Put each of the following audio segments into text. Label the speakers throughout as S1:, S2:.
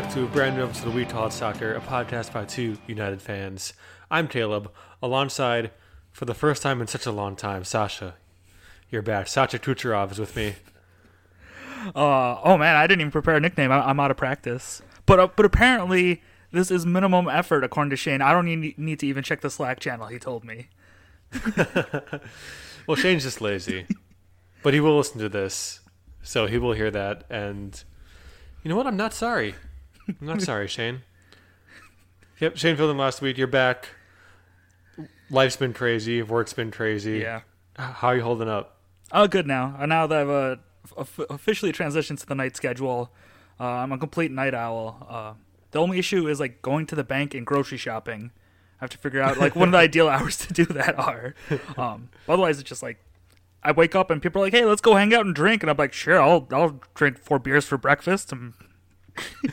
S1: Back to a brand new episode of We Talk Soccer, a podcast by two United fans. I'm Caleb, alongside, for the first time in such a long time, Sasha. You're back. Sasha Kucherov is with me.
S2: Uh, oh man, I didn't even prepare a nickname. I, I'm out of practice. But uh, but apparently this is minimum effort according to Shane. I don't need, need to even check the Slack channel. He told me.
S1: Well, Shane's just lazy, but he will listen to this, so he will hear that. And you know what? I'm not sorry. I'm not sorry, Shane. Yep, Shane filled in last week. You're back. Life's been crazy. Work's been crazy.
S2: Yeah.
S1: How are you holding up?
S2: Oh, good now. Uh, now that I've uh, of- officially transitioned to the night schedule, uh, I'm a complete night owl. Uh, the only issue is like going to the bank and grocery shopping. I have to figure out like when the ideal hours to do that are. Um, otherwise, it's just like I wake up and people are like, "Hey, let's go hang out and drink," and I'm like, "Sure, I'll I'll drink four beers for breakfast." And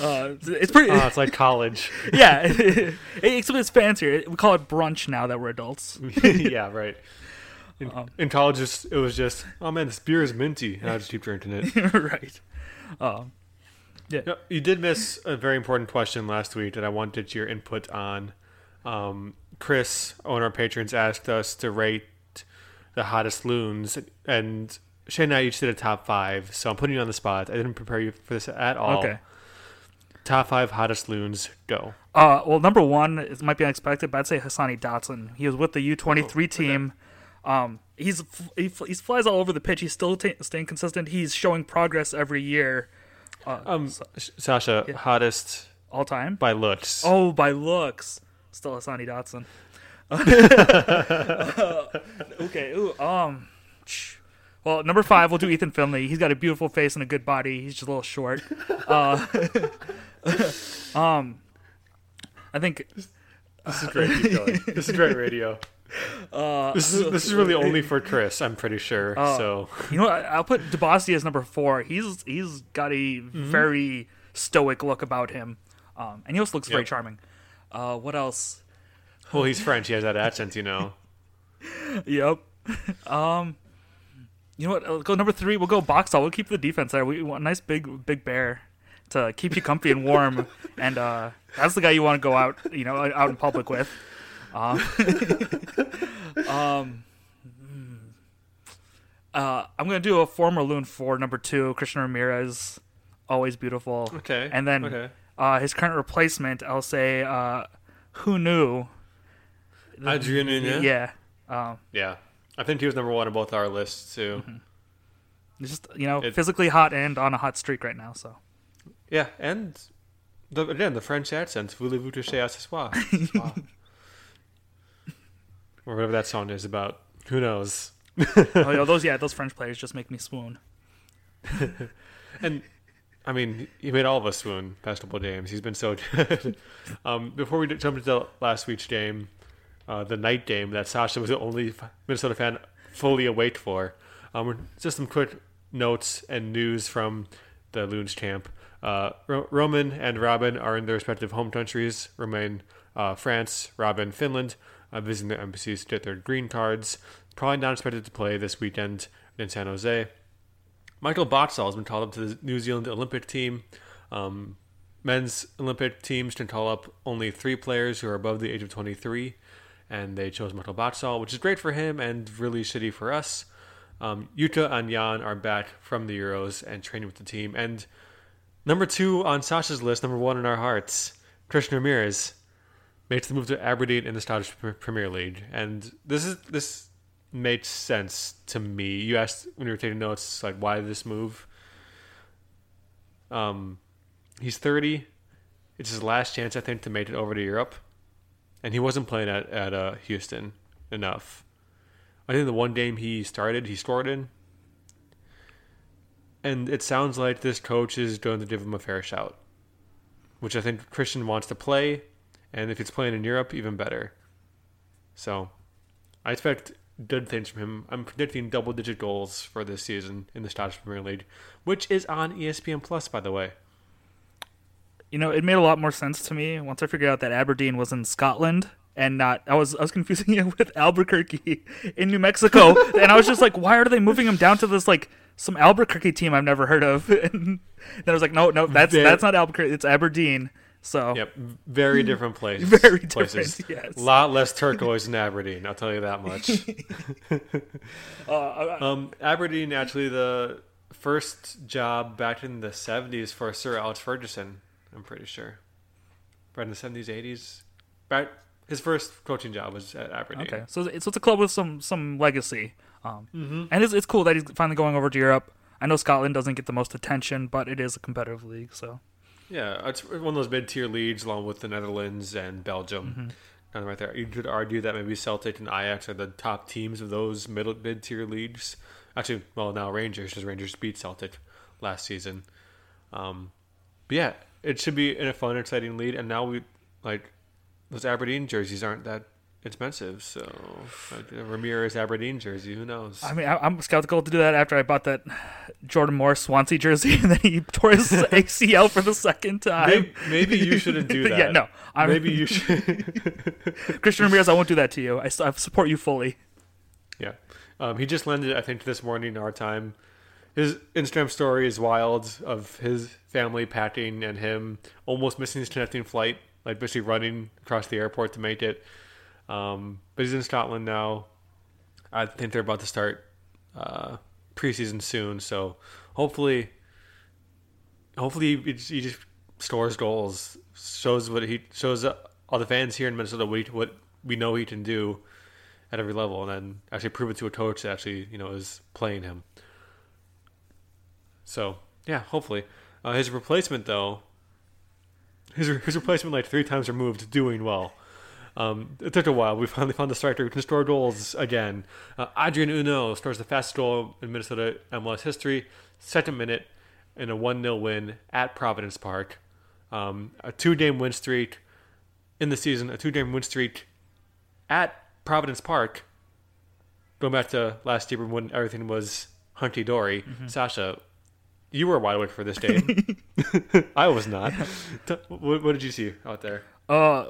S2: uh, it's pretty.
S1: Oh, it's like college.
S2: yeah, except it's fancier. We call it brunch now that we're adults.
S1: yeah, right. In,
S2: Um,
S1: in college, just, it was just, oh man, this beer is minty, and I just keep drinking it.
S2: right. Um,
S1: No, you did miss a very important question last week that I wanted your input on. Um, Chris, one of our patrons, asked us to rate the hottest loons, and Shane and I each did a top five. So I'm putting you on the spot. I didn't prepare you for this at all.
S2: okay.
S1: Top five hottest loons, go.
S2: Uh, well, number one, it might be unexpected, but I'd say Hassani Dotson. He was with the U23 team. Um, he's he, he flies all over the pitch. He's still t- staying consistent. He's showing progress every year,
S1: Um, Sh- Sasha, hottest
S2: all time.
S1: by looks.
S2: Oh, by looks, still Hassani Dotson. okay. Ooh, um. Well, number five, we'll do Ethan Finlay. He's got a beautiful face and a good body. He's just a little short. Uh, um, I think
S1: This is great. This is great radio.
S2: Uh,
S1: This is this is really only for Chris. I'm pretty sure. so
S2: You know what? I'll put Dibassy as number four. He's he's got a very stoic look about him, um, and he also looks very charming. Uh, what else?
S1: well, he's French. He has that accent, you know.
S2: Yep. um, you know what? I'll go number three. We'll go box Boxall. We'll keep the defense there. We want a nice big big bear to keep you comfy and warm, and uh, that's the guy you want to go out you know out in public with. Um, um, hmm. uh, I'm gonna do a former loon for number two, Christian Ramirez. Always beautiful.
S1: Okay.
S2: And then
S1: okay.
S2: uh, his current replacement, I'll say, uh, who knew?
S1: Adrien Hunou?
S2: Yeah. Um,
S1: Yeah. I think he was number one on both our lists too.
S2: He's just you know
S1: It-
S2: physically hot and on a hot streak right now. So
S1: Yeah, and the, again the French accent, "Voulez-vous toucher à ce soir?" Or whatever that song is about. Who knows?
S2: oh, yeah, those yeah those French players just make me swoon.
S1: And I mean, he made all of us swoon past couple games. He's been so good. um, before we jump into last week's game, uh, the night game that Sasha was the only Minnesota fan fully awake for. Um, just some quick notes and news from the Loons camp. Uh, Ro- Roman and Robin are in their respective home countries. Romain, uh, France, Robin, Finland, uh, visiting their embassies to get their green cards. Probably not expected to play this weekend in San Jose. Michael Boxall has been called up to the New Zealand Olympic team. Um, men's Olympic teams can call up only three players who are above the age of 23, and they chose Michael Boxall, which is great for him and really shitty for us. Um, Yuta and Jan are back from the Euros and training with the team. And number two on Sasha's list, number one in our hearts, Christian Ramirez makes the move to Aberdeen in the Scottish Premier League. And this is this makes sense to me. You asked when you were taking notes, like why this move. Um, he's thirty. It's his last chance, I think, to make it over to Europe, and he wasn't playing at at uh, Houston enough. I think the one game he started, he scored in, and it sounds like this coach is going to give him a fair shout, which I think Christian wants to play, and if he's playing in Europe, even better. So, I expect good things from him. I'm predicting double digit goals for this season in the Scottish Premier League, which is on ESPN Plus, by the way.
S2: You know, it made a lot more sense to me once I figured out that Aberdeen was in Scotland and not. I was I was confusing it with Albuquerque in New Mexico, and I was just like, why are they moving him down to this like some Albuquerque team I've never heard of. and then I was like, no, no, that's
S1: Very-
S2: that's not Albuquerque. It's Aberdeen. So
S1: Yep, very different place.
S2: Very different,
S1: places.
S2: yes.
S1: A lot less turquoise in Aberdeen. I'll tell you that much.
S2: uh,
S1: um, Aberdeen actually the first job back in the '70s for Sir Alex Ferguson. I'm pretty sure. Right in the '70s, '80s. Back his first coaching job was at Aberdeen.
S2: okay, so it's, so it's a club with some some legacy. Um, and it's it's cool that he's finally going over to Europe. I know Scotland doesn't get the most attention, but it is a competitive league. So
S1: Yeah, it's one of those mid-tier leagues, along with the Netherlands and Belgium. Kind of right there. You could argue that maybe Celtic and Ajax are the top teams of those middle mid-tier leagues. Actually, well, now Rangers, because Rangers beat Celtic last season. Um, but yeah, it should be in a fun, exciting lead. And now we like those Aberdeen jerseys aren't that expensive, so like, Ramirez Aberdeen jersey, who knows?
S2: I mean, I, I'm skeptical to do that after I bought that Jordan Morris Swansea jersey, and then he tore his ACL for the second time.
S1: maybe, maybe you shouldn't do that.
S2: yeah, no. I'm,
S1: maybe you should.
S2: Christian Ramirez, I won't do that to you. I support you fully.
S1: Yeah. Um, he just landed, I think, this morning our time. His Instagram story is wild of his family packing and him almost missing his connecting flight, like basically running across the airport to make it. Um, but he's in Scotland now. I think they're about to start uh, preseason soon, so hopefully, hopefully he, he just scores goals, shows what he shows all the fans here in Minnesota what, what we know he can do at every level, and then actually prove it to a coach that actually you know is playing him. So yeah, hopefully uh, his replacement though, his his replacement like three times removed, doing well. Um, it took a while. We finally found the striker who can score goals again. Uh, Adrien Hunou scores the fastest goal in Minnesota MLS history, second minute, in a 1 0 win at Providence Park. Um, a two game win streak in the season, a two game win streak at Providence Park. Going back to last year when everything was hunky dory, Sasha, you were wide awake for this game. I was not. What, what did you see out there?
S2: Uh,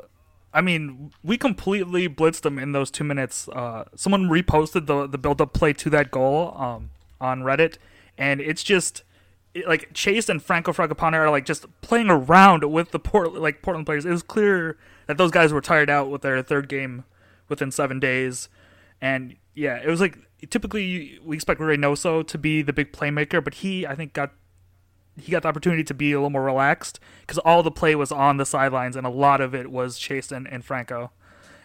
S2: I mean, we completely blitzed them in those two minutes. Uh, someone reposted the the build up play to that goal um, on Reddit, and it's just it, like Chase and Franco Fragapane are like just playing around with the Port like Portland players. It was clear that those guys were tired out with their third game within seven days, and yeah, it was like typically we expect Reynoso to be the big playmaker, but he I think got he got the opportunity to be a little more relaxed because all the play was on the sidelines and a lot of it was Chase and, and Franco.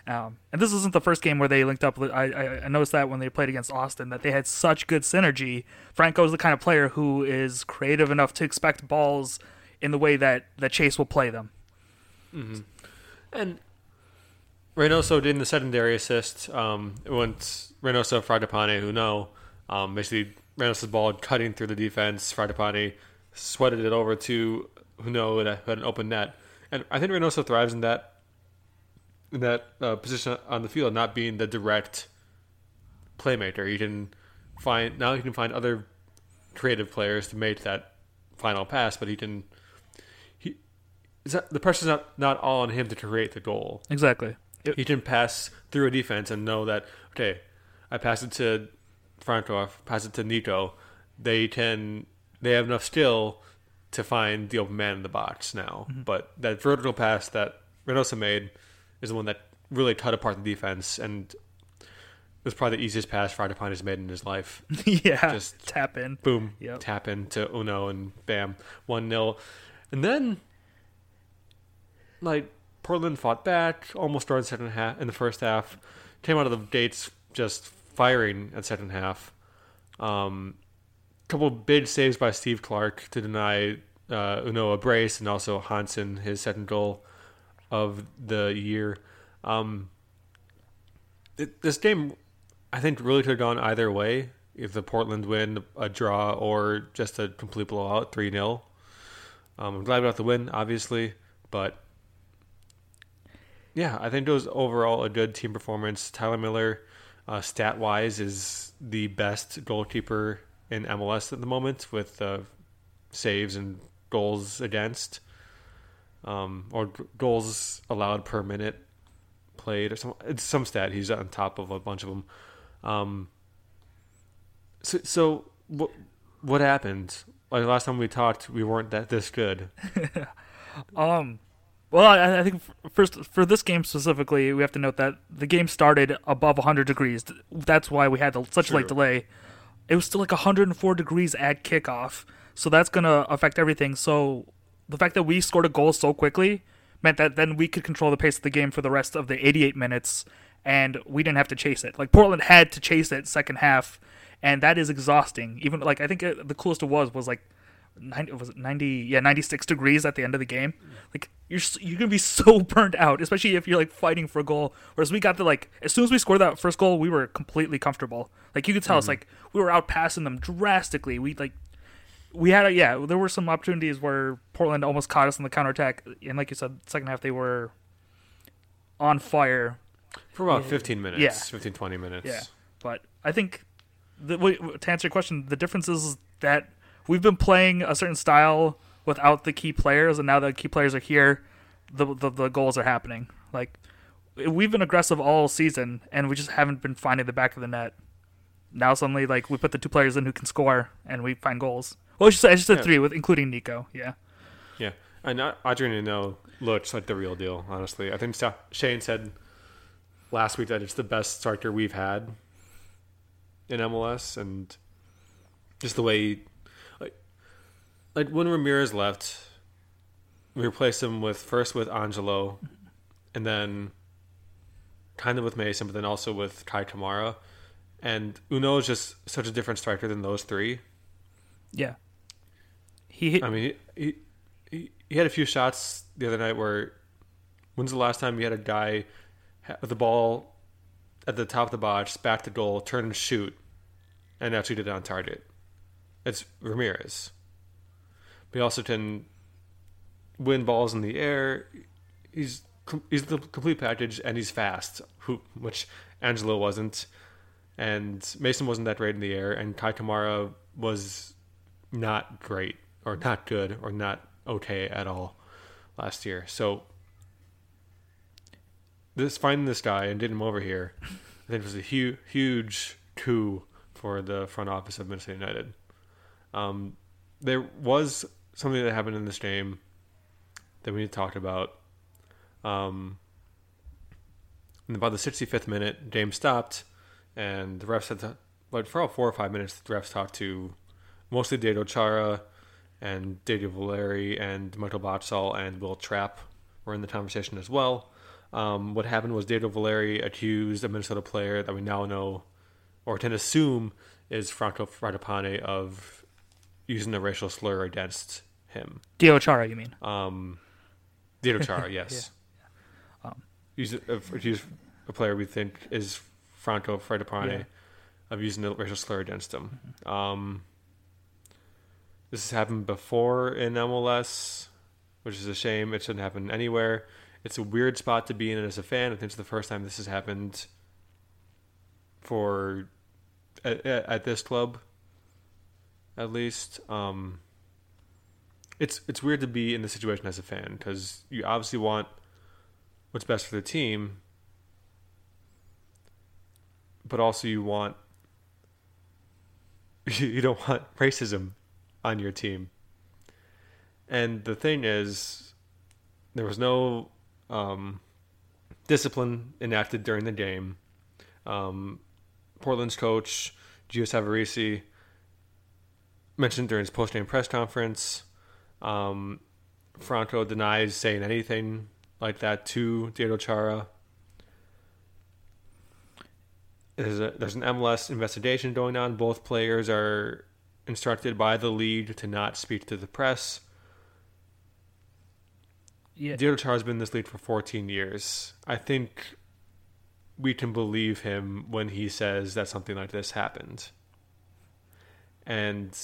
S2: Um, and this isn't the first game where they linked up. I, I, noticed that when they played against Austin that they had such good synergy. Franco's the kind of player who is creative enough to expect balls in the way that, that Chase will play them. Mm-hmm.
S1: And Reynoso did in the secondary assist. Um, once Reynoso, Fragapane, Hunou, um, basically Reynoso's ball cutting through the defense. Fragapane sweated it over to Hunou who had an open net. And I think Reynoso thrives in that in that uh, position on the field, not being the direct playmaker. He can find now he can find other creative players to make that final pass, but he can he that the pressure's not not all on him to create the goal.
S2: Exactly.
S1: He can pass through a defense and know that okay, I pass it to Franco, pass it to Niko. They can they have enough skill to find the open man in the box now. Mm-hmm. But that vertical pass that Reynoso made is the one that really cut apart the defense and it was probably the easiest pass Fragapane has made in his life.
S2: yeah.
S1: Just-
S2: tap in.
S1: Boom,
S2: Yep.
S1: tap into Hunou and bam, one 0 and then like Portland fought back, almost started second half in the first half, came out of the gates just firing at second half. Um, couple big saves by Steve Clark to deny uh, Hunou a brace and also Hansen his second goal of the year. Um, it, this game, I think, really could have gone either way. If the Portland win, a draw, or just a complete blowout, 3 0. Um, I'm glad we got the win, obviously, but yeah, I think it was overall a good team performance. Tyler Miller, uh, stat wise, is the best goalkeeper in MLS at the moment with uh, saves and goals against, um, or g- goals allowed per minute played, or some it's some stat. He's on top of a bunch of them. Um, so, so what what happened? Like last time we talked, we weren't that this good.
S2: Um, well, I, I think first for this game specifically, we have to note that the game started above 100 degrees. That's why we had such a late delay. It was still like 104 degrees at kickoff, so that's gonna affect everything. So the fact that we scored a goal so quickly meant that then we could control the pace of the game for the rest of the 88 minutes, and we didn't have to chase it. Like Portland had to chase it second half, and that is exhausting. Even like I think the coolest it was was like 90 was it 90 yeah 96 degrees at the end of the game. Like you're you're gonna be so burnt out especially if you're like fighting for a goal. Whereas we got the like as soon as we scored that first goal we were completely comfortable. Like you could tell us, mm-hmm. like we were out passing them drastically. We like we had a yeah there were some opportunities where portland almost caught us in the counterattack. And like you said second half they were on fire.
S1: For about 15 minutes,
S2: Yeah.
S1: 15, 20 minutes.
S2: yeah, but I think the, to answer your question, the difference is that we've been playing a certain style without the key players, and now the key players are here, the the, the goals are happening. Like we've been aggressive all season, and we just haven't been finding the back of the net. Now suddenly, like we put the two players in who can score, and we find goals. Well, I just, I just said
S1: Yeah.
S2: three with including Niko. Yeah,
S1: Yeah. And Adrien Hunou looks like the real deal, honestly. I think Shane said last week that it's the best striker we've had in MLS. And just the way, like when Ramirez left, we replaced him with first with Angelo and then kind of with Mason, but then also with Kai Kamara. And Hunou is just such a different striker than those three.
S2: yeah. He hit,
S1: I mean, he, he he had a few shots the other night where. When's the last time you had a guy with the ball at the top of the box, back to goal, turn and shoot, and actually did it on target? It's Ramirez. But he also can win balls in the air. He's he's the complete package, and he's fast, who which Angelo wasn't, and Mason wasn't that great in the air, and Kai Kamara was not great or not good or not okay at all last year. So this finding this guy and getting him over here, I think was a huge huge coup for the front office of Minnesota United. Um, there was something that happened in this game that we need to talk about. Um, in about the 65th minute, game stopped, and the refs had to, but for about four or five minutes, the refs talked to mostly Diego Chara and Diego Valeri and Michael Boxall and Will Trapp were in the conversation as well. Um, what happened was Diego Valeri accused a Minnesota player that we now know or can assume is Franco Fragapane of using a racial slur against him.
S2: Diego Chara, you mean?
S1: Um, Diego Chara, yes.
S2: Um,
S1: Use a, use a player we think is Franco Fragapane
S2: Yeah.
S1: of using a racial slur against him. Um, this has happened before in MLS, which is a shame. It shouldn't happen anywhere. It's a weird spot to be in as a fan. I think it's the first time this has happened for at, at this club, at least. Um, it's it's weird to be in this situation as a fan because you obviously want what's best for the team, but also you want you don't want racism on your team. And the thing is, there was no um, discipline enacted during the game. Um, Portland's coach, Gio Savarese, mentioned during his post-game press conference. Um, Franco denies saying anything like that to Diego Chara. There's, a, there's an MLS investigation going on. Both players are instructed by the league to not speak to the press.
S2: Yeah.
S1: Diego Chara's been in this league for 14 years. I think we can believe him when he says that something like this happened. And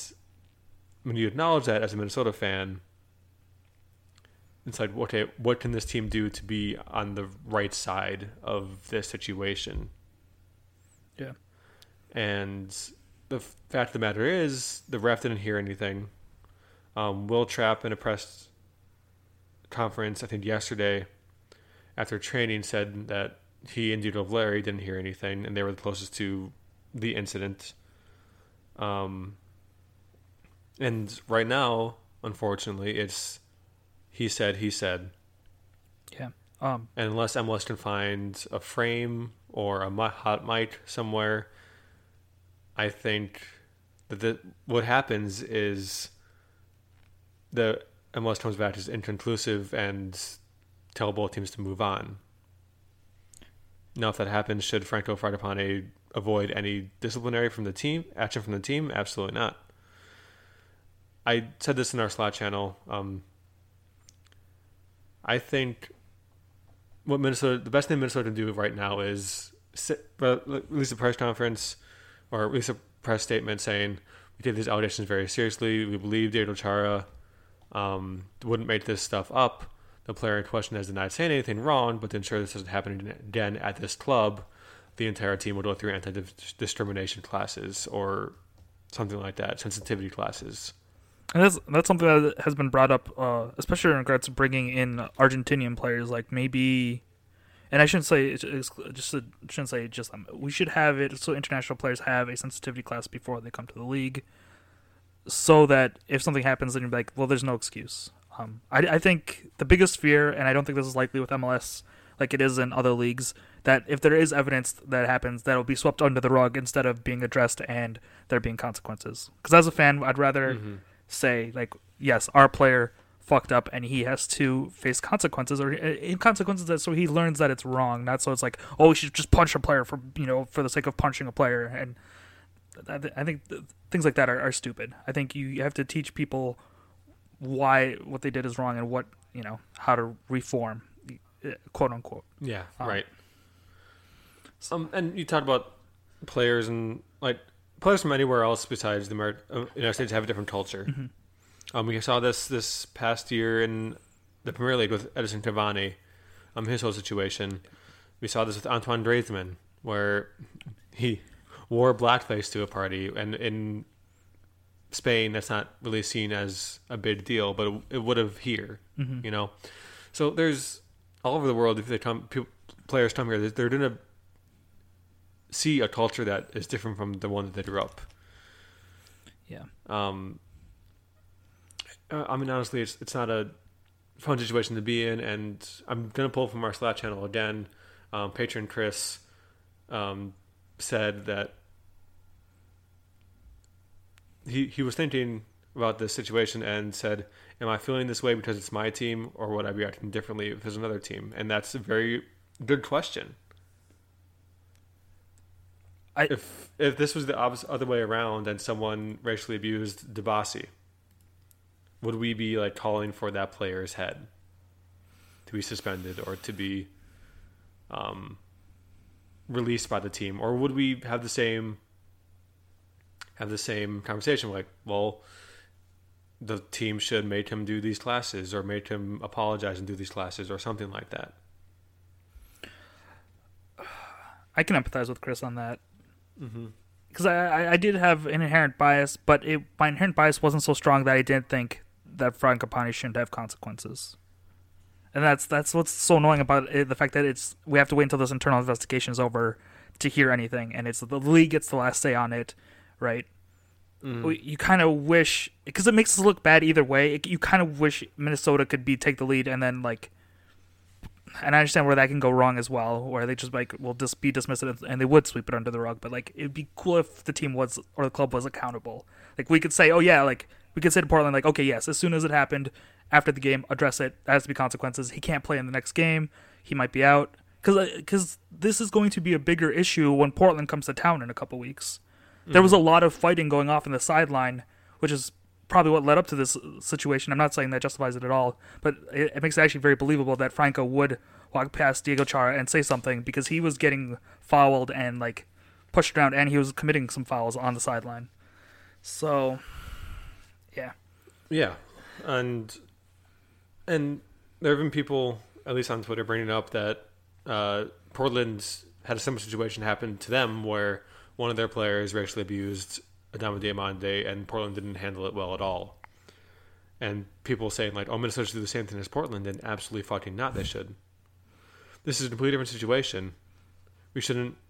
S1: when you acknowledge that as a Minnesota fan, it's like, okay, what can this team do to be on the right side of this situation?
S2: Yeah.
S1: And the fact of the matter is, the ref didn't hear anything. Um, Will Trapp in a press conference, I think yesterday, after training, said that he and Diego Valeri didn't hear anything, and they were the closest to the incident. Um, And right now, unfortunately, it's he said, he said.
S2: Yeah. Um,
S1: And unless MLS can find a frame or a hot mic somewhere, I think that the, what happens is the MLS comes back as inconclusive and tell both teams to move on. Now, if that happens, should Franco Fragapane avoid any disciplinary from the team action from the team? Absolutely not. I said this in our Slack channel. Um, I think what Minnesota, the best thing Minnesota can do right now is sit, release a press conference or release a press statement saying we take these allegations very seriously. We believe Diego Chara um, wouldn't make this stuff up. The player in question has denied saying anything wrong, but to ensure this doesn't happen again at this club, the entire team will go through anti-discrimination classes or something like that, sensitivity classes.
S2: And that's that's something that has been brought up, uh, especially in regards to bringing in Argentinian players. Like maybe, and I shouldn't say it's, just shouldn't say just them. We should have it so international players have a sensitivity class before they come to the league, so that if something happens, then you're like, well, there's no excuse. Um, I, I think the biggest fear, and I don't think this is likely with MLS, like it is in other leagues, that if there is evidence that happens, that'll be swept under the rug instead of being addressed and there being consequences. Because as a fan, I'd rather.
S1: Mm-hmm.
S2: Say like yes our player fucked up and he has to face consequences or in consequences that so he learns that it's wrong not so it's like oh we should just punch a player for you know for the sake of punching a player. And i, th- I think th- things like that are, are stupid. I think you, you have to teach people why what they did is wrong and what you know how to reform quote unquote.
S1: Yeah,
S2: Um,
S1: right. Um, and you talked about players and like players from anywhere else besides the uh, United States have a different culture. Um, we saw this this past year in the Premier League with Edinson Cavani, um, his whole situation. We saw this with Antoine Griezmann, where he wore blackface to a party, and in Spain, that's not really seen as a big deal, but it, it would have here, you know. So there's all over the world. If they come, people, players come here, they're, they're gonna see a culture that is different from the one that they grew up.
S2: yeah
S1: Um, uh, I mean, honestly, it's it's not a fun situation to be in, and I'm gonna pull from our Slack channel again. Um, patron Chris um, said that he he was thinking about this situation and said, "Am I feeling this way because it's my team, or would I be acting differently if it's another team?" And that's a very good question.
S2: I-
S1: if if this was the other way around and someone racially abused Dibassy, would we be like calling for that player's head to be suspended or to be um, released by the team, or would we have the same have the same conversation? Like, well, the team should make him do these classes, or make him apologize and do these classes, or something like that.
S2: I can empathize with Chris on that.
S1: Mm-hmm.
S2: because I, I I did have an inherent bias, but it, my inherent bias wasn't so strong that I didn't think that Fragapane shouldn't have consequences. And that's that's what's so annoying about it, the fact that it's we have to wait until this internal investigation is over to hear anything, and it's the league gets the last say on it, right? Mm-hmm. We- You kind of wish because it makes us look bad either way. It, you kind of wish Minnesota could be take the lead and then like and I understand where that can go wrong as well, where they just like will just be dismissed and- and they would sweep it under the rug. But like it'd be cool if the team was or the club was accountable. Like we could say, oh yeah, like we could say to Portland, like okay, yes, as soon as it happened after the game, address it. There has to be consequences. He can't play in the next game. He might be out because because uh, this is going to be a bigger issue when Portland comes to town in a couple weeks. There mm-hmm. was a lot of fighting going off in the sideline, which is probably what led up to this situation. I'm not saying that justifies it at all, but it, it makes it actually very believable that Franco would walk past Diego Chara and say something because he was getting fouled and like pushed around, and he was committing some fouls on the sideline. So, yeah,
S1: Yeah, and and there have been people, at least on Twitter, bringing up that uh, Portland's had a similar situation happen to them where one of their players racially abused Adama Diomande, and Portland didn't handle it well at all. And people saying like, "Oh, Minnesota should do the same thing as Portland," and absolutely fucking not. They should. This is a completely different situation. We shouldn't.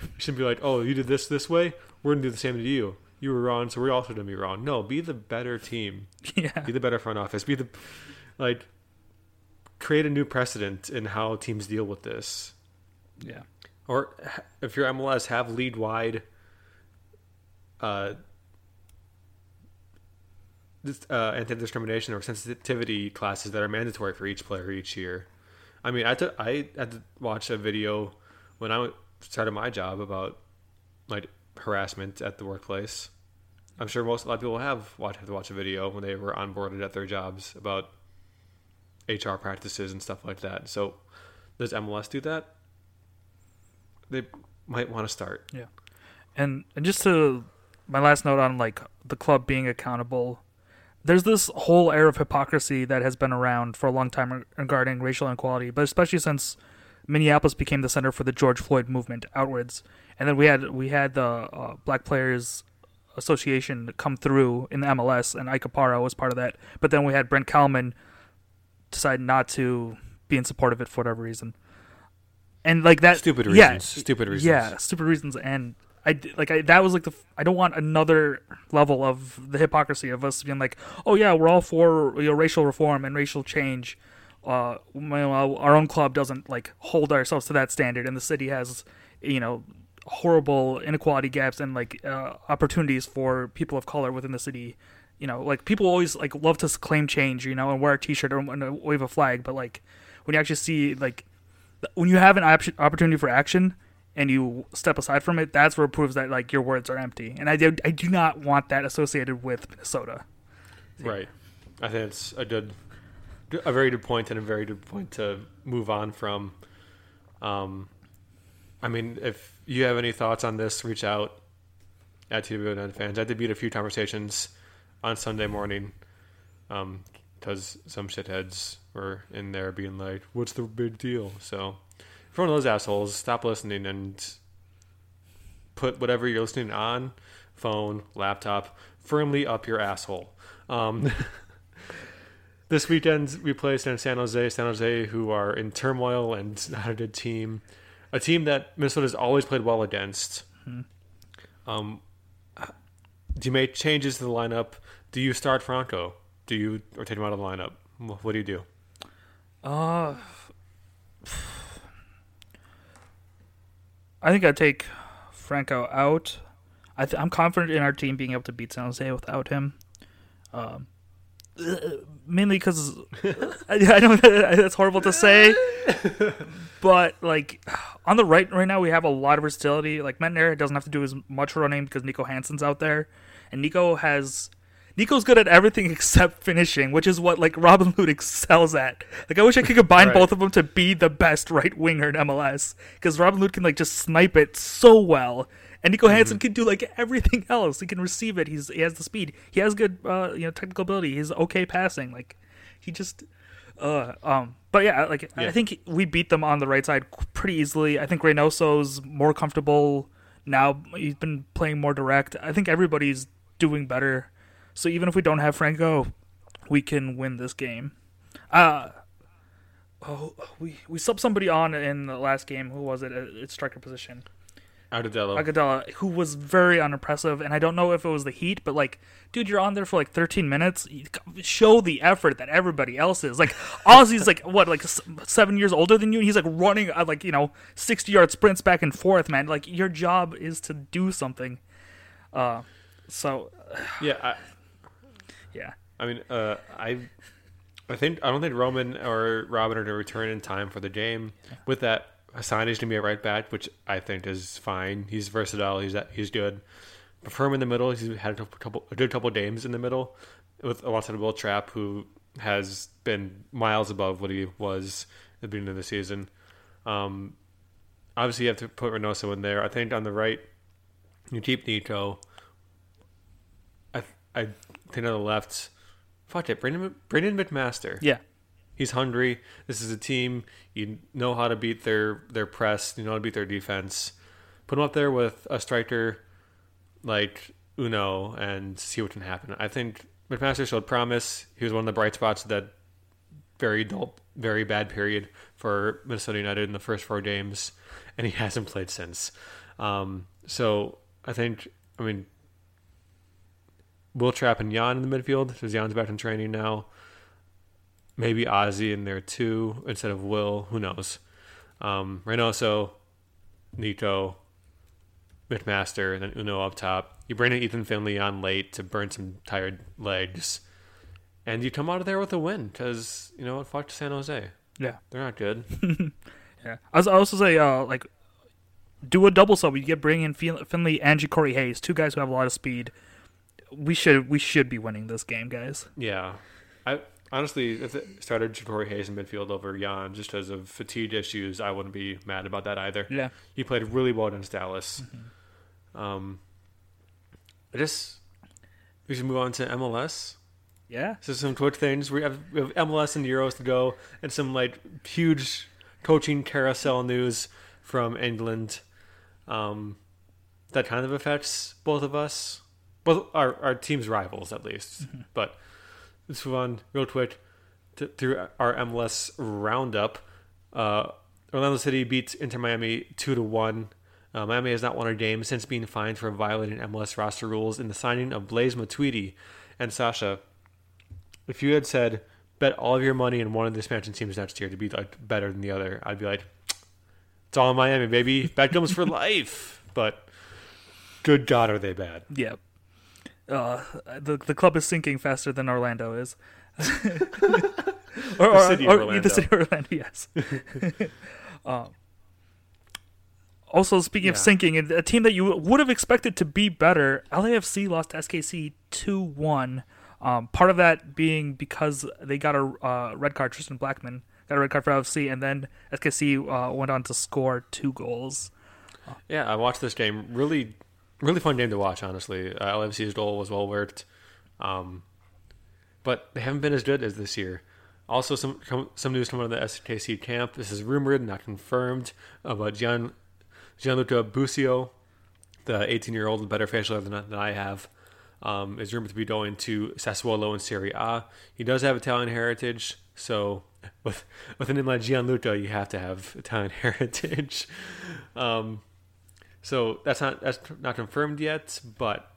S1: We shouldn't be like, "Oh, you did this this way. We're gonna do the same to you." you were wrong, so we're also gonna be wrong. No, be the better team.
S2: Yeah.
S1: Be the better front office. Be the like create a new precedent in how teams deal with this.
S2: Yeah.
S1: Or if you're MLS, have lead wide uh, this, uh, anti-discrimination or sensitivity classes that are mandatory for each player each year. I mean, I had to, I had to watch a video when I started my job about like harassment at the workplace. I'm sure most a lot of people have watched have to watch a video when they were onboarded at their jobs about HR practices and stuff like that. So, does MLS do that? They might want to start.
S2: Yeah. And and just to my last note on like the club being accountable. There's this whole air of hypocrisy that has been around for a long time regarding racial inequality, but especially since Minneapolis became the center for the George Floyd movement outwards, and then we had we had the uh, Black Players Association come through in the MLS, and Ike Opara was part of that. But then we had Brent Kallman decide not to be in support of it for whatever reason, and like that
S1: Stupid
S2: yeah,
S1: reasons. Stupid reasons.
S2: yeah, stupid reasons, and I like I that was like the I don't want another level of the hypocrisy of us being like, oh yeah, we're all for you know, racial reform and racial change. Uh, meanwhile, our own club doesn't like hold ourselves to that standard, and the city has you know horrible inequality gaps and like uh, opportunities for people of color within the city. You know, like people always like love to claim change, you know, and wear a T-shirt or and uh, wave a flag, but like when you actually see like when you have an op- opportunity for action and you step aside from it, that's where it proves that like your words are empty. And I do, I do not want that associated with Minnesota.
S1: Right. I think it's a good, a very good point and a very good point to move on from. Um, I mean, if you have any thoughts on this, reach out at TWN fans. I did beat a few conversations on Sunday morning um, because some shitheads were in there being like, "What's the big deal?" So, if one of those assholes, stop listening and put whatever you're listening on, phone, laptop, firmly up your asshole. Um, this weekend we play San San Jose. San Jose, who are in turmoil and not a good team, a team that Minnesota's always played well against. Um, do you make changes to the lineup? Do you start Franco? Do you or take him out of the lineup? What do you do?
S2: Uh, I think I'd take Franco out. I th- I'm confident in our team being able to beat San Jose without him. Um, mainly because I, I know that's horrible to say, but like on the right right now we have a lot of versatility. Like Metanire doesn't have to do as much running because Niko Hansen's out there, and Niko has Niko's good at everything except finishing, which is what like Robin Lod excels at. Like I wish I could combine
S1: Right.
S2: both of them to be the best right winger in MLS because Robin Lod can like just snipe it so well. And Niko Hansen can do like everything else. He can receive it. He's he has the speed. He has good uh, you know technical ability. He's okay passing. Like he just uh um but yeah like
S1: Yeah.
S2: I think we beat them on the right side pretty easily. I think Reynoso's more comfortable now. He's been playing more direct. I think everybody's doing better. So even if we don't have Franco, we can win this game. Uh oh we we subbed somebody on in the last game. Who was it? At at striker position.
S1: Agudelo.
S2: Agadella, who was very unimpressive, and I don't know if it was the heat, but like, dude, you're on there for like 13 minutes. Show the effort that everybody else is. Like, Ozzy's like what, like seven years older than you, and he's like running uh, like you know 60 yard sprints back and forth, man. Like, your job is to do something. Uh, so
S1: yeah, I,
S2: yeah,
S1: I mean, uh, I, I think I don't think Roman or Robin are going to return in time for the game. With that, Hassan is going to be a right back, which I think is fine. He's versatile. He's he's good. Prefer him in the middle. He's had a couple a good couple games in the middle with alongside Will Trapp, who has been miles above what he was at the beginning of the season. Um, obviously, you have to put Reynoso in there. I think on the right, you keep Niko. I I think on the left, fuck it, Brandon Brandon McMaster.
S2: yeah,
S1: He's hungry. This is a team you know how to beat their their press. You know how to beat their defense. Put him up there with a striker like Hunou and see what can happen. I think McMaster showed promise. He was one of the bright spots of that very dull, very bad period for Minnesota United in the first four games, and he hasn't played since. Um, so I think, I mean, Will Trapp and Jan in the midfield. Because Jan's back in training now. Maybe Ozzy in there too instead of Will. Who knows? Um, Reynoso, Niko, McMaster, and then Hunou up top. You bring in Ethan Finlay on late to burn some tired legs. And you come out of there with a win because, you know what? Fuck San Jose.
S2: Yeah.
S1: They're not good.
S2: Yeah. I was also say uh like do a double sub. You get bring in Fin- Finlay and Corey Hayes, two guys who have a lot of speed. We should we should be winning this game, guys.
S1: Yeah, I honestly, if it started Jacori Hayes in midfield over Jan just because of fatigue issues, I wouldn't be mad about that either.
S2: Yeah.
S1: He played really well against Dallas. Um, I just we should move on to MLS.
S2: Yeah.
S1: So some Twitch things. We have, we have MLS and Euros to go, and some like huge coaching carousel news from England. Um, that kind of affects both of us, both our our team's rivals at least. But let's move on real quick to, through our MLS roundup. Uh, Orlando City beats Inter Miami two to one. Uh, Miami has not won a game since being fined for violating MLS roster rules in the signing of Blaise Matuidi. And Sasha, if you had said bet all of your money in one of the expansion teams next year to be like better than the other, I'd be like, it's all in Miami, baby. Beckham's for life. But good God, are they bad?
S2: Yeah. Uh, the the club is sinking faster than Orlando is. or, or,
S1: city
S2: or-
S1: Orlando.
S2: The city of Orlando, yes. um, also, speaking of sinking, a team that you would have expected to be better, LAFC lost to SKC 2 1. Um, part of that being because they got a uh, red card, Tristan Blackmon got a red card for LAFC, and then SKC uh, went on to score two goals.
S1: Yeah, I watched this game. Really, really fun game to watch. Honestly, uh, LFC's goal was well worked, um, but they haven't been as good as this year. Also, some some news coming out of the SKC camp. This is rumored, not confirmed, about Gian Gianluca Busio, the 18 year old, better facial hair than, than I have, um, is rumored to be going to Sassuolo in Serie A. He does have Italian heritage, so with with a name like Gianluca, you have to have Italian heritage. Um, so that's not that's not confirmed yet, but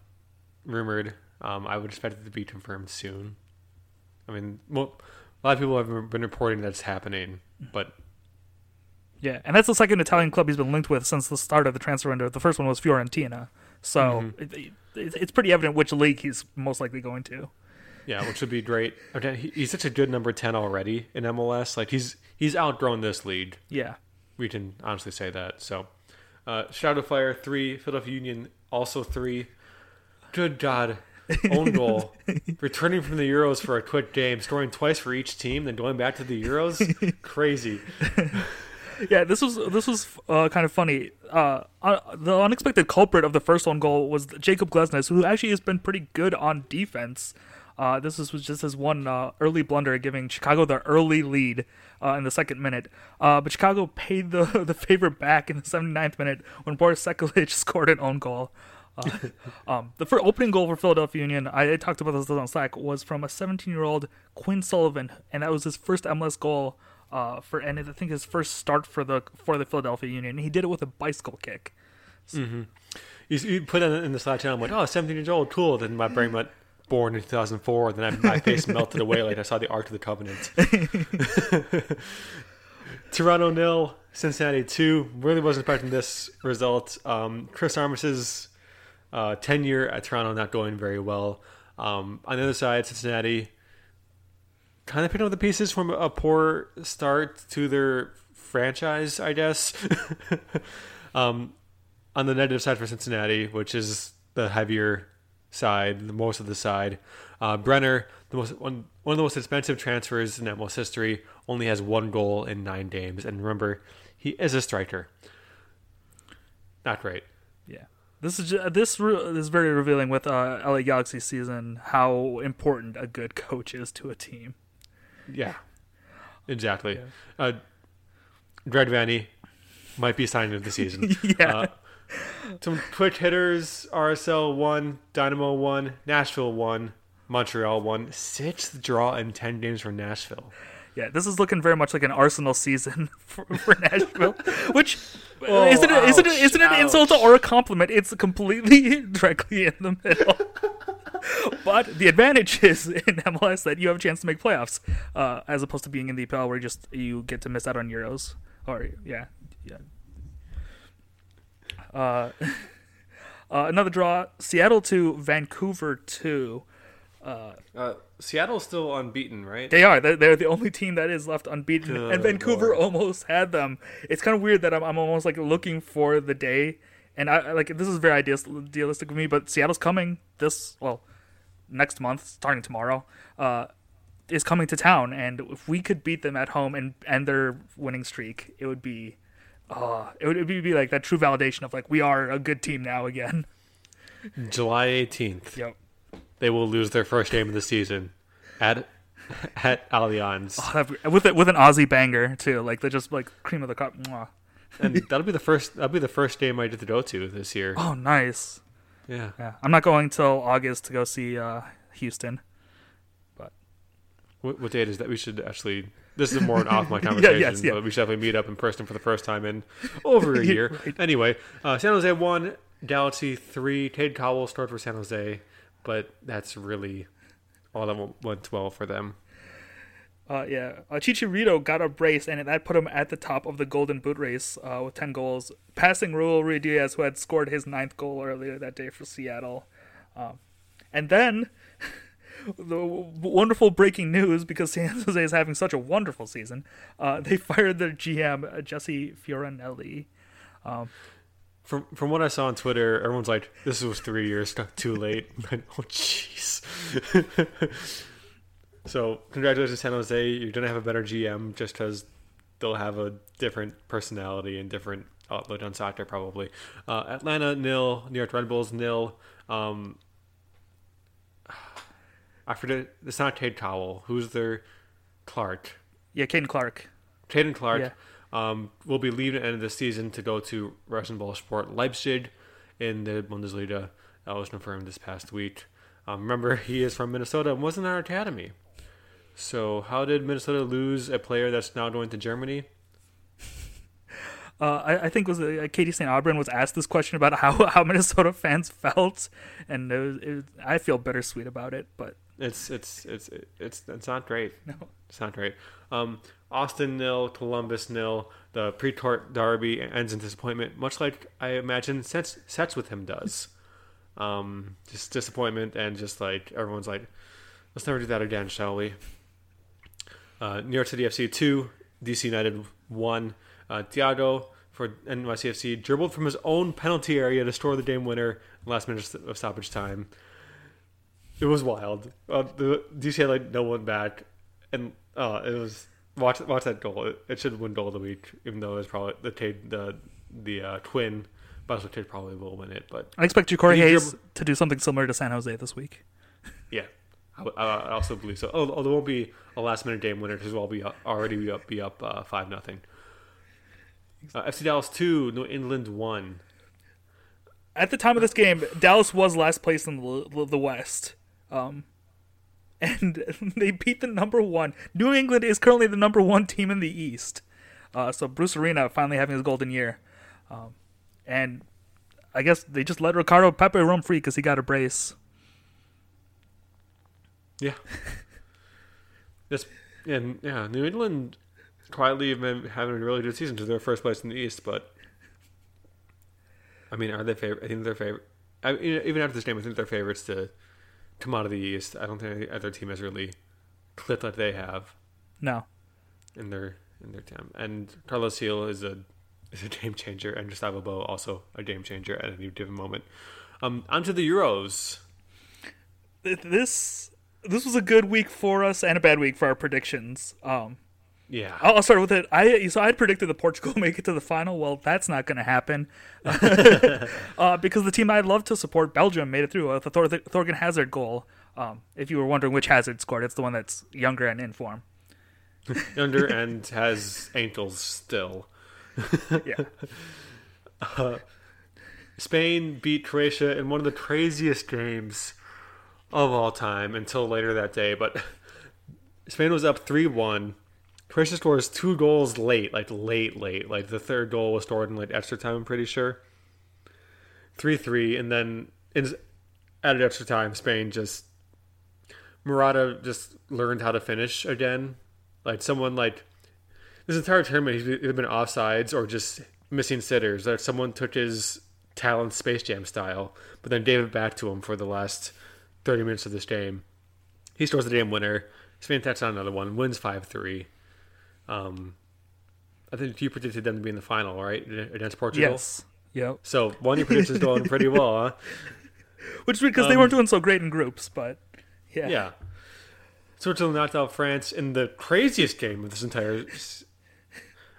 S1: rumored. Um, I would expect it to be confirmed soon. I mean, well, a lot of people have been reporting that it's happening, but
S2: Yeah, and that's the second Italian club he's been linked with since the start of the transfer window. The first one was Fiorentina, so it, it, it's pretty evident which league he's most likely going to.
S1: yeah, which would be great. Okay, he's such a good number ten already in MLS. Like he's he's outgrown this league.
S2: Yeah,
S1: We can honestly say that. So, uh, Shadow Fire three, Philadelphia Union also three. Good God, own goal, returning from the Euros for a quick game, scoring twice for each team, then going back to the Euros. Crazy.
S2: yeah. This was this was uh, kind of funny. Uh, uh, the unexpected culprit of the first one goal was Jakob Glesnes, who actually has been pretty good on defense. Uh, this was, was just his one uh, early blunder, giving Chicago the early lead uh, in the second minute. Uh, but Chicago paid the the favor back in the 79th minute when Boris Sekulic scored an own goal. Uh, um, the first opening goal for Philadelphia Union, I, I talked about this on Slack, was from a 17 year old Quinn Sullivan, and that was his first MLS goal. Uh, for and I think his first start for the for the Philadelphia Union. He did it with a bicycle kick.
S1: You, you put it in the slide channel. I'm like, oh, 17 years old, cool. Then my brain went born in 2004. Then my face melted away like I saw the Ark of the Covenant. Toronto nil, Cincinnati two. Really wasn't expecting this result. Um, Chris Armas's uh, tenure at Toronto not going very well. Um, on the other side, Cincinnati kind of picking up the pieces from a poor start to their franchise, I guess. um, on the negative side for Cincinnati, which is the heavier side, the most of the side, uh, Brenner, the most one, one of the most expensive transfers in MLS history, only has one goal in nine games. And remember, he is a striker. Not great.
S2: Yeah, this is ju- this re- is very revealing with uh, LA Galaxy season how important a good coach is to a team.
S1: Yeah, exactly. Uh, Greg Vanney might be signing of the season.
S2: Yeah.
S1: Some quick hitters: RSL one, Dynamo one, Nashville one, Montreal one. Sixth draw in ten games for Nashville.
S2: Yeah, this is looking very much like an Arsenal season for, for Nashville, which
S1: Oh,
S2: isn't it, isn't it,
S1: ouch,
S2: isn't it an insult or a compliment? It's completely directly in the middle. but the advantage is in MLS that you have a chance to make playoffs, uh, as opposed to being in the EPL where you just you get to miss out on Euros. Or yeah, yeah. Uh, uh, another draw: Seattle to Vancouver two.
S1: Uh, Seattle's still unbeaten, right?
S2: They are. They're, they're the only team that is left unbeaten,
S1: Good
S2: and Vancouver
S1: Lord.
S2: almost had them. It's kind of weird that I'm, I'm almost like looking for the day, and I I- like this is very idealistic of me, but Seattle's coming this well next month, starting tomorrow. Uh, is coming to town, and if we could beat them at home and end their winning streak, it would be, uh, it would, it would be like that true validation of like we are a good team now again.
S1: July 18th,
S2: Yep.
S1: they will lose their first game of the season at at Allianz,
S2: Oh, with it with an Aussie banger too, like they're just like cream of the crop.
S1: And that'll be the first. That'll be the first game I get to go to this year.
S2: Oh, nice.
S1: Yeah,
S2: Yeah, I'm not going till August to go see uh, Houston.
S1: what, what date is that? We should actually. This is more an off my conversation, yeah,
S2: yes, yeah.
S1: but we should definitely meet up in person for the first time in over a year.
S2: Right.
S1: Anyway, uh, San Jose one, Galaxy three. Cade Cowell started for San Jose, but that's really all that went- well for them.
S2: Uh, yeah, uh, Chicharito got a brace, and that put him at the top of the Golden Boot race uh, with 10 goals, passing Raul Ruidíaz, who had scored his ninth goal earlier that day for Seattle. Um, and then the wonderful breaking news because San Jose is having such a wonderful season. Uh, they fired their GM uh, Jesse Fioranelli.
S1: From from what I saw on Twitter, everyone's like, "This was three years too late." Oh, jeez. so, congratulations, San Jose. You're gonna have a better GM just because they'll have a different personality and different outlook on soccer, probably. Uh, Atlanta nil, New York Red Bulls nil. Um, I forget. It's not Cade Cowell. Who's their Clark?
S2: Yeah, Caden Clark.
S1: Caden Clark
S2: Yeah.
S1: um, will be leaving at the end of the season to go to RasenBallsport Leipzig in the Bundesliga. That was confirmed this past week. Um, remember, he is from Minnesota and wasn't in our academy. So, how did Minnesota lose a player that's now going to Germany?
S2: Uh, I, I think was uh, Katie St. Auburn was asked this question about how, how Minnesota fans felt, and it was, it was, I feel bittersweet about it, but
S1: It's it's it's it's it's not great.
S2: no.
S1: It's not great. Um, Austin nil, Columbus nil. The Precourt derby ends in disappointment, much like I imagine sets sets with him does. Um, just disappointment and just like everyone's like, let's never do that again, shall we? Uh, New York City FC two, DC United one. Uh, Thiago for NYCFC dribbled from his own penalty area to score the game winner last minute of stoppage time. It was wild. Uh, the DC had like no one back, and uh, it was watch watch that goal. It, it should win goal of the week, even though it's probably the the the uh, twin. Also Tate probably will win it. But
S2: I expect
S1: He
S2: Hayes to do something similar to San Jose this week.
S1: yeah, I, also believe so. Oh, oh, there won't be a last minute game winner because we'll be up, already be up be up uh, five nothing. Uh, FC Dallas two, New England one.
S2: At the time of this game, Dallas was last place in the, the West. Um, and they beat the number one. New England is currently the number one team in the East. Uh, so Bruce Arena finally having his golden year. Um, and I guess they just let Ricardo Pepi roam free because he got a brace.
S1: Yeah. Yes, and yeah, New England quietly have been having a really good season to their first place in the East, but I mean, are they favorite? I think they're favorite. I mean, even after this game, I think they're favorites to come out of the East. I don't think any other team has really clipped like they have
S2: No.
S1: in their in their time. And Carles Gil is a is a game changer, and Gustavo Bou also a game changer at any given moment. Um, onto the Euros.
S2: This this was a good week for us and a bad week for our predictions. Um,
S1: Yeah,
S2: I'll I'll start with it. I so I predicted that Portugal make it to the final. Well, that's not going to happen uh, because the team I'd love to support, Belgium, made it through with the Thor- Thorgan Hazard goal. Um, if you were wondering which Hazard scored, it's the one that's younger and in form.
S1: younger and has ankles still.
S2: Yeah,
S1: Spain beat Croatia in one of the craziest games of all time until later that day. But Spain was up 3 1. Croatia scores two goals late, like late, late. Like the third goal was scored in like extra time, I'm pretty sure. 3 3. And then in added extra time, Spain just Morata just learned how to finish again. Like someone like this entire tournament, he's either been offsides or just missing sitters. That someone took his talent Space Jam style, but then gave it back to him for the last thirty minutes of this game. He scores the game winner. Spain touched on another one, wins five three. Um, I think you predicted them to be in the final, right, against Portugal.
S2: Yes. Yep.
S1: So one of your predictions going pretty well, huh?
S2: Which is because they weren't doing so great in groups, but yeah.
S1: Um, Yeah. Switzerland knocked out France in the craziest game of this entire.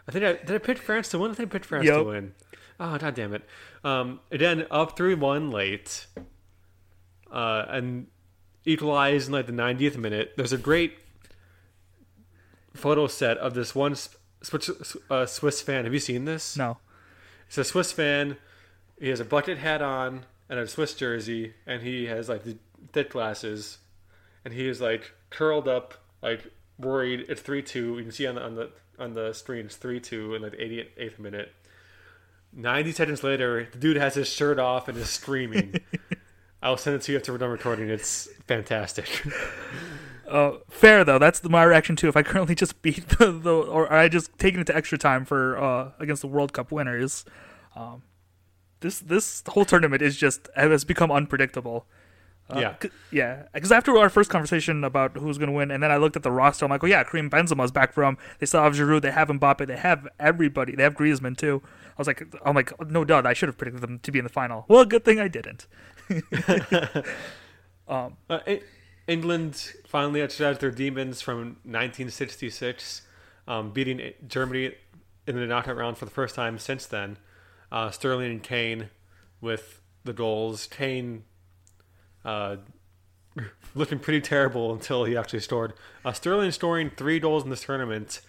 S1: I think I did I pick France to win. I think I picked France to win. Oh god damn it! Um, again, up three one late, uh, and equalized in like the 90th minute. There's a great photo set of this one Swiss, uh, Swiss fan. Have you seen this?
S2: No.
S1: It's a Swiss fan. He has a bucket hat on and a Swiss jersey, and he has like the thick glasses, and he is like curled up, like worried. It's three two. You can see on the on the on the screen it's three two in like the eighty eighth minute. Ninety seconds later, the dude has his shirt off and is screaming. I'll send it to you after we're done recording. It's fantastic.
S2: Uh, fair though. That's the, my reaction too. If I currently just beat the, the or I just taken it to extra time for uh against the World Cup winners, um, this this whole tournament is just has become unpredictable. Uh,
S1: Yeah.
S2: c- yeah. Because after our first conversation about who's going to win, and then I looked at the roster, I'm like, oh yeah, Karim Benzema's back from. They still have Giroud, they have Mbappe, they have everybody, they have Griezmann too. I was like, I'm like, no doubt, I should have predicted them to be in the final. Well, good thing I didn't.
S1: Uh, E- England finally exercised their demons from 1966, um, beating Germany in the knockout round for the first time since then. Uh, Sterling and Kane with the goals. Kane uh, looking pretty terrible until he actually scored. Uh, Sterling scoring three goals in this tournament.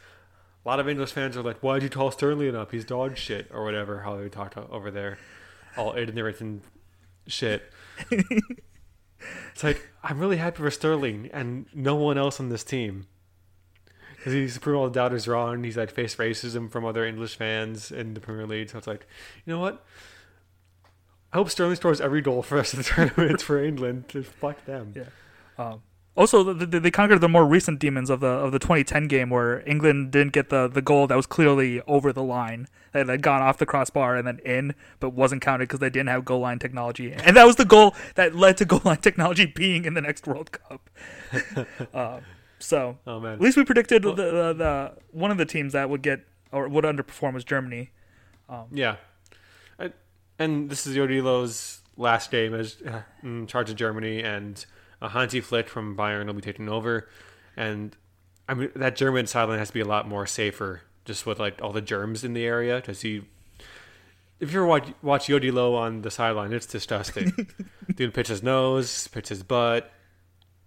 S1: A lot of English fans are like, "Why did you call Sterling up? He's dog shit," or whatever. How they talk over there, all ignorant and shit. It's like I'm really happy for Sterling and no one else on this team because he's proven all the doubters wrong. He's like faced racism from other English fans in the Premier League. So it's like, you know what? I hope Sterling scores every goal for us in the tournament for England. Fuck them.
S2: Yeah. Um, also, the, the, they conquered the more recent demons of the of the 2010 game, where England didn't get the, the goal that was clearly over the line, that had gone off the crossbar and then in, but wasn't counted because they didn't have goal line technology, and that was the goal that led to goal line technology being in the next World Cup. uh, so,
S1: Oh
S2: at least we predicted the, the the one of the teams that would get or would underperform was Germany.
S1: Yeah. I, and this is Jogi Löw's last game as uh, in charge of Germany, and uh, Hansi Flick from Bayern will be taking over. And I mean, that German sideline has to be a lot more safer, just with like all the germs in the area. Because he, if you ever watch, watch Jogi Löw on the sideline, it's disgusting. Dude picks his nose, picks his butt,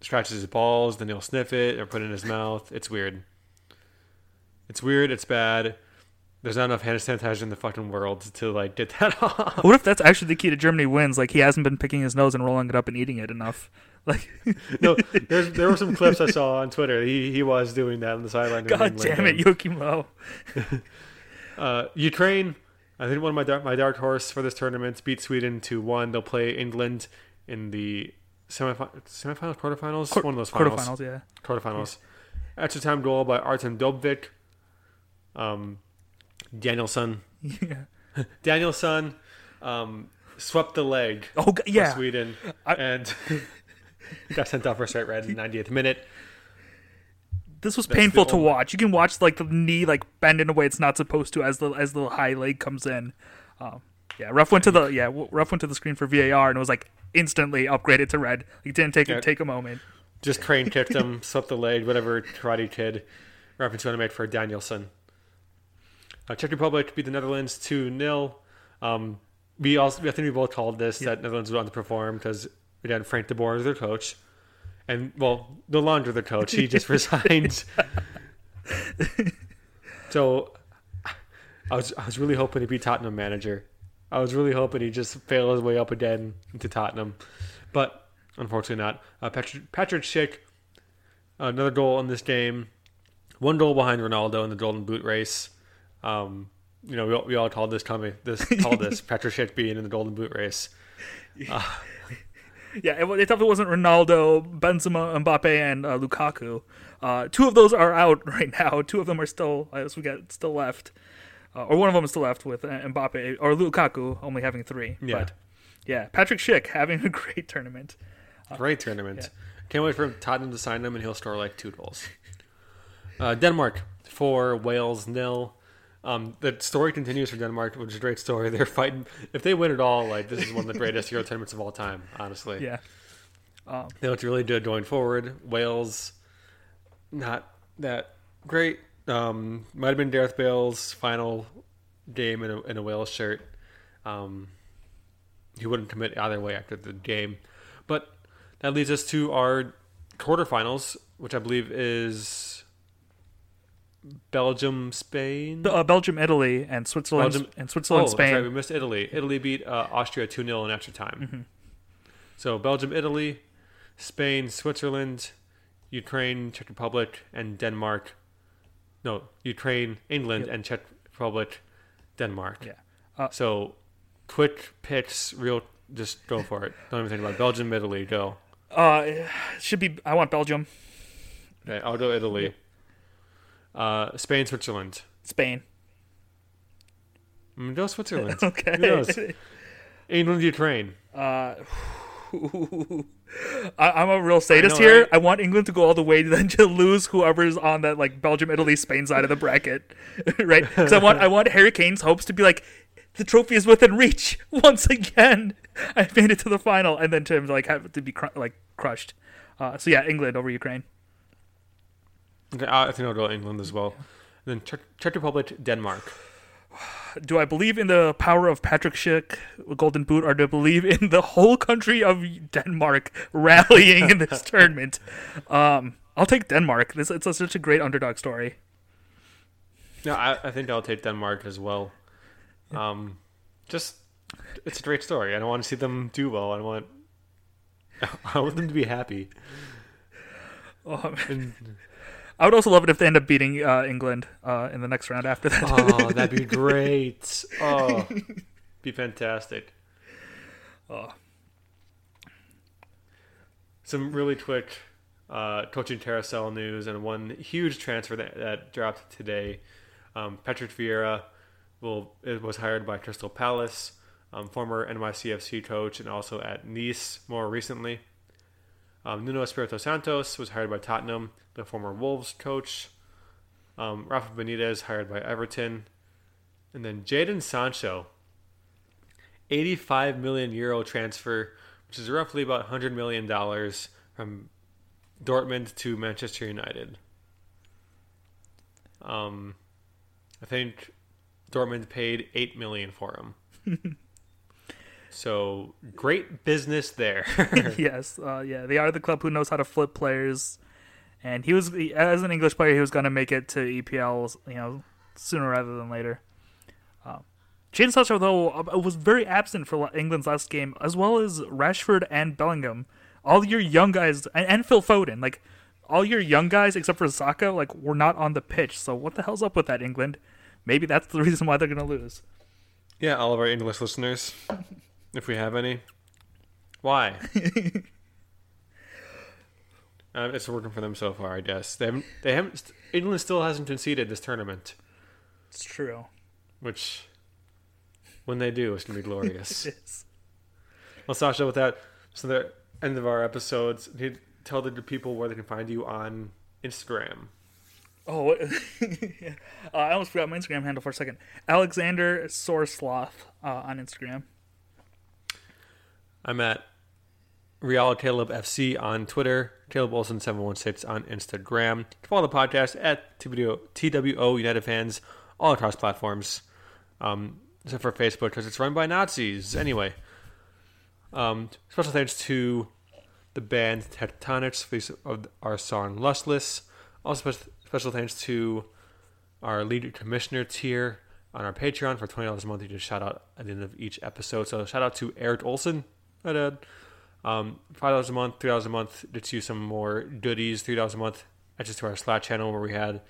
S1: scratches his balls, then he'll sniff it or put it in his mouth. It's weird. It's weird. It's bad. There's not enough hand sanitizer in the fucking world to like get that off.
S2: What if that's actually the key to Germany wins? Like he hasn't been picking his nose and rolling it up and eating it enough. Like,
S1: no, there's, there were some clips I saw on Twitter. He he was doing that on the sideline.
S2: God damn it, Low.
S1: Uh, Ukraine, I think one of my dark, my dark horse for this tournament beat Sweden to one. They'll play England in the semifinals, semifinals, quarterfinals,
S2: Quar-
S1: one of those finals,
S2: Quarterfinals, yeah.
S1: quarterfinals. Extra time goal by Artem Dovbyk. Um, Danielson,
S2: Yeah.
S1: Danielson, um, swept the leg
S2: Oh, yeah.
S1: Sweden
S2: I-
S1: and got sent off for a straight red in the 90th minute.
S2: This was
S1: That's
S2: painful to watch. You can watch like the knee like bend in a way it's not supposed to as the as the high leg comes in. Um, yeah, rough went to the yeah rough went to the screen for VAR and it was like instantly upgraded to red. He didn't take
S1: Yeah.
S2: take a moment.
S1: Just crane kicked him, swept the leg, whatever Karate Kid reference you want to make for Danielson. Uh, Czech Republic beat the Netherlands 2 0. Um, we also, I think we both called this that Netherlands would underperform because we had Frank de Boer as their coach. And, well, no longer the coach. He just resigned. so I was, I was really hoping to be Tottenham manager. I was really hoping he'd just fail his way up again into Tottenham. But unfortunately not. Uh, Patrick, Patrick Schick, another goal in this game. One goal behind Ronaldo in the Golden Boot race. Um, you know, we all, we all called this coming. This called this Patrick Schick being in the Golden Boot race. Uh,
S2: Yeah, it, it definitely wasn't Ronaldo, Benzema, Mbappe, and uh, Lukaku. Uh, two of those are out right now. Two of them are still, as we got still left, uh, or one of them is still left with uh, Mbappe or Lukaku only having three.
S1: Yeah.
S2: But yeah, Patrick Schick having a great tournament.
S1: Great tournament. Can't wait for Tottenham to sign him, and he'll score like two goals. Uh, Denmark four, Wales nil. Um, the story continues for Denmark, which is a great story. They're fighting. If they win it all, like this is one of the greatest Euro tournaments of all time. Honestly,
S2: Yeah,
S1: they looked really good going forward. Wales, not that great. Um, might have been Gareth Bale's final game in a, in a Wales shirt. Um, he wouldn't commit either way after the game. But that leads us to our quarterfinals, which I believe is Belgium, Spain.
S2: Uh, Belgium, Italy, and Switzerland,
S1: Belgium-
S2: and Switzerland,
S1: oh,
S2: Spain.
S1: Right. We missed Italy. Italy beat uh, Austria 2 0 in extra time. So Belgium, Italy, Spain, Switzerland, Ukraine, Czech Republic, and Denmark. No, Ukraine, England,
S2: Yep.
S1: and Czech Republic, Denmark.
S2: Yeah. Uh,
S1: so quick picks, real. Just go for it. Don't even think about it. Belgium, Italy, go.
S2: Uh, should be. I want Belgium,
S1: Okay, I'll go Italy. Uh, Spain, Switzerland.
S2: Spain.
S1: Mm, go Switzerland.
S2: Okay.
S1: Who knows? England, Ukraine.
S2: Uh, I, I'm a real sadist
S1: know,
S2: here.
S1: right?
S2: I want England to go all the way, then to lose whoever's on that like Belgium, Italy, Spain side of the bracket, right? Because I want I want Harry Kane's hopes to be like the trophy is within reach once again. I made it to the final, and then to like have to be cr- like crushed. Uh, so yeah, England over Ukraine.
S1: Okay, I think I'll go to England as well. And then Czech, Czech Republic, Denmark.
S2: Do I believe in the power of Patrick Schick, Golden Boot, or do I believe in the whole country of Denmark rallying in this tournament? Um, I'll take Denmark. This it's such a great underdog story.
S1: No, I, I think I'll take Denmark as well. Um, just it's a great story. I don't want to see them do well. I want I want them to be happy.
S2: Um,
S1: And,
S2: I would also love it if they end up beating uh, England uh, in the next round after that.
S1: oh, that'd be great. Oh, be fantastic.
S2: Oh.
S1: Some really quick uh, coaching carousel news and one huge transfer that, that dropped today. Um, Patrick Vieira will was hired by Crystal Palace, um, former NYCFC coach, and also at Nice more recently. Um, Nuno Espirito Santos was hired by Tottenham, the former Wolves coach. Um, Rafa Benitez hired by Everton, and then Jadon Sancho, 85 million euro transfer, which is roughly about 100 million dollars from Dortmund to Manchester United. Um, I think Dortmund paid eight million for him. so great business there.
S2: yes, uh, yeah, they are the club who knows how to flip players, and he was as an English player, he was going to make it to EPL, you know, sooner rather than later. Um, Jadon Sancho, though, uh, was very absent for England's last game, as well as Rashford and Bellingham. All your young guys and, and Phil Foden, like all your young guys except for Saka, like were not on the pitch. So what the hell's up with that, England? Maybe that's the reason why they're going to lose.
S1: yeah, all of our English listeners, if we have any, why? uh, it's working for them so far, I guess. They haven't. They haven't. England still hasn't conceded this tournament,
S2: It's true.
S1: which, when they do, it's gonna be glorious.
S2: It's-
S1: Well, Sasha, with that, so the end of our episodes, tell the people where they can find you on Instagram.
S2: Oh, what? yeah. uh, I almost forgot my Instagram handle for a second. Alexander Sorsloth uh, on Instagram.
S1: I'm at Real Caleb FC on Twitter, Caleb Olson seven one six on Instagram. Follow the podcast at TWO, United Fans all across platforms, um, except for Facebook because it's run by Nazis. Anyway, um, special thanks to the band Tectonics for our song "Lustless." Also, special thanks to our lead commissioner tier on our Patreon for twenty dollars a month. You just shout out at the end of each episode. So shout out to Eric Olson, my dad. Um, five dollars a month, three dollars a month gets you some more goodies. Three dollars a month that's just to our Slack channel where we had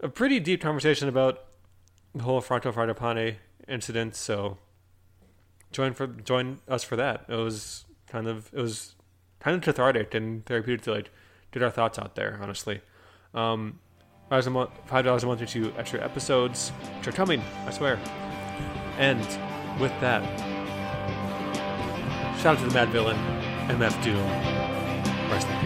S1: a pretty deep conversation about the whole Franco Fragapane incident. So join for join us for that. It was kind of it was kind of cathartic and therapeutic to like get our thoughts out there. Honestly, um, five dollars a month, or two extra episodes, which are coming. I swear. And with that. Shout out to the Madvillain, MF Doom. Rest in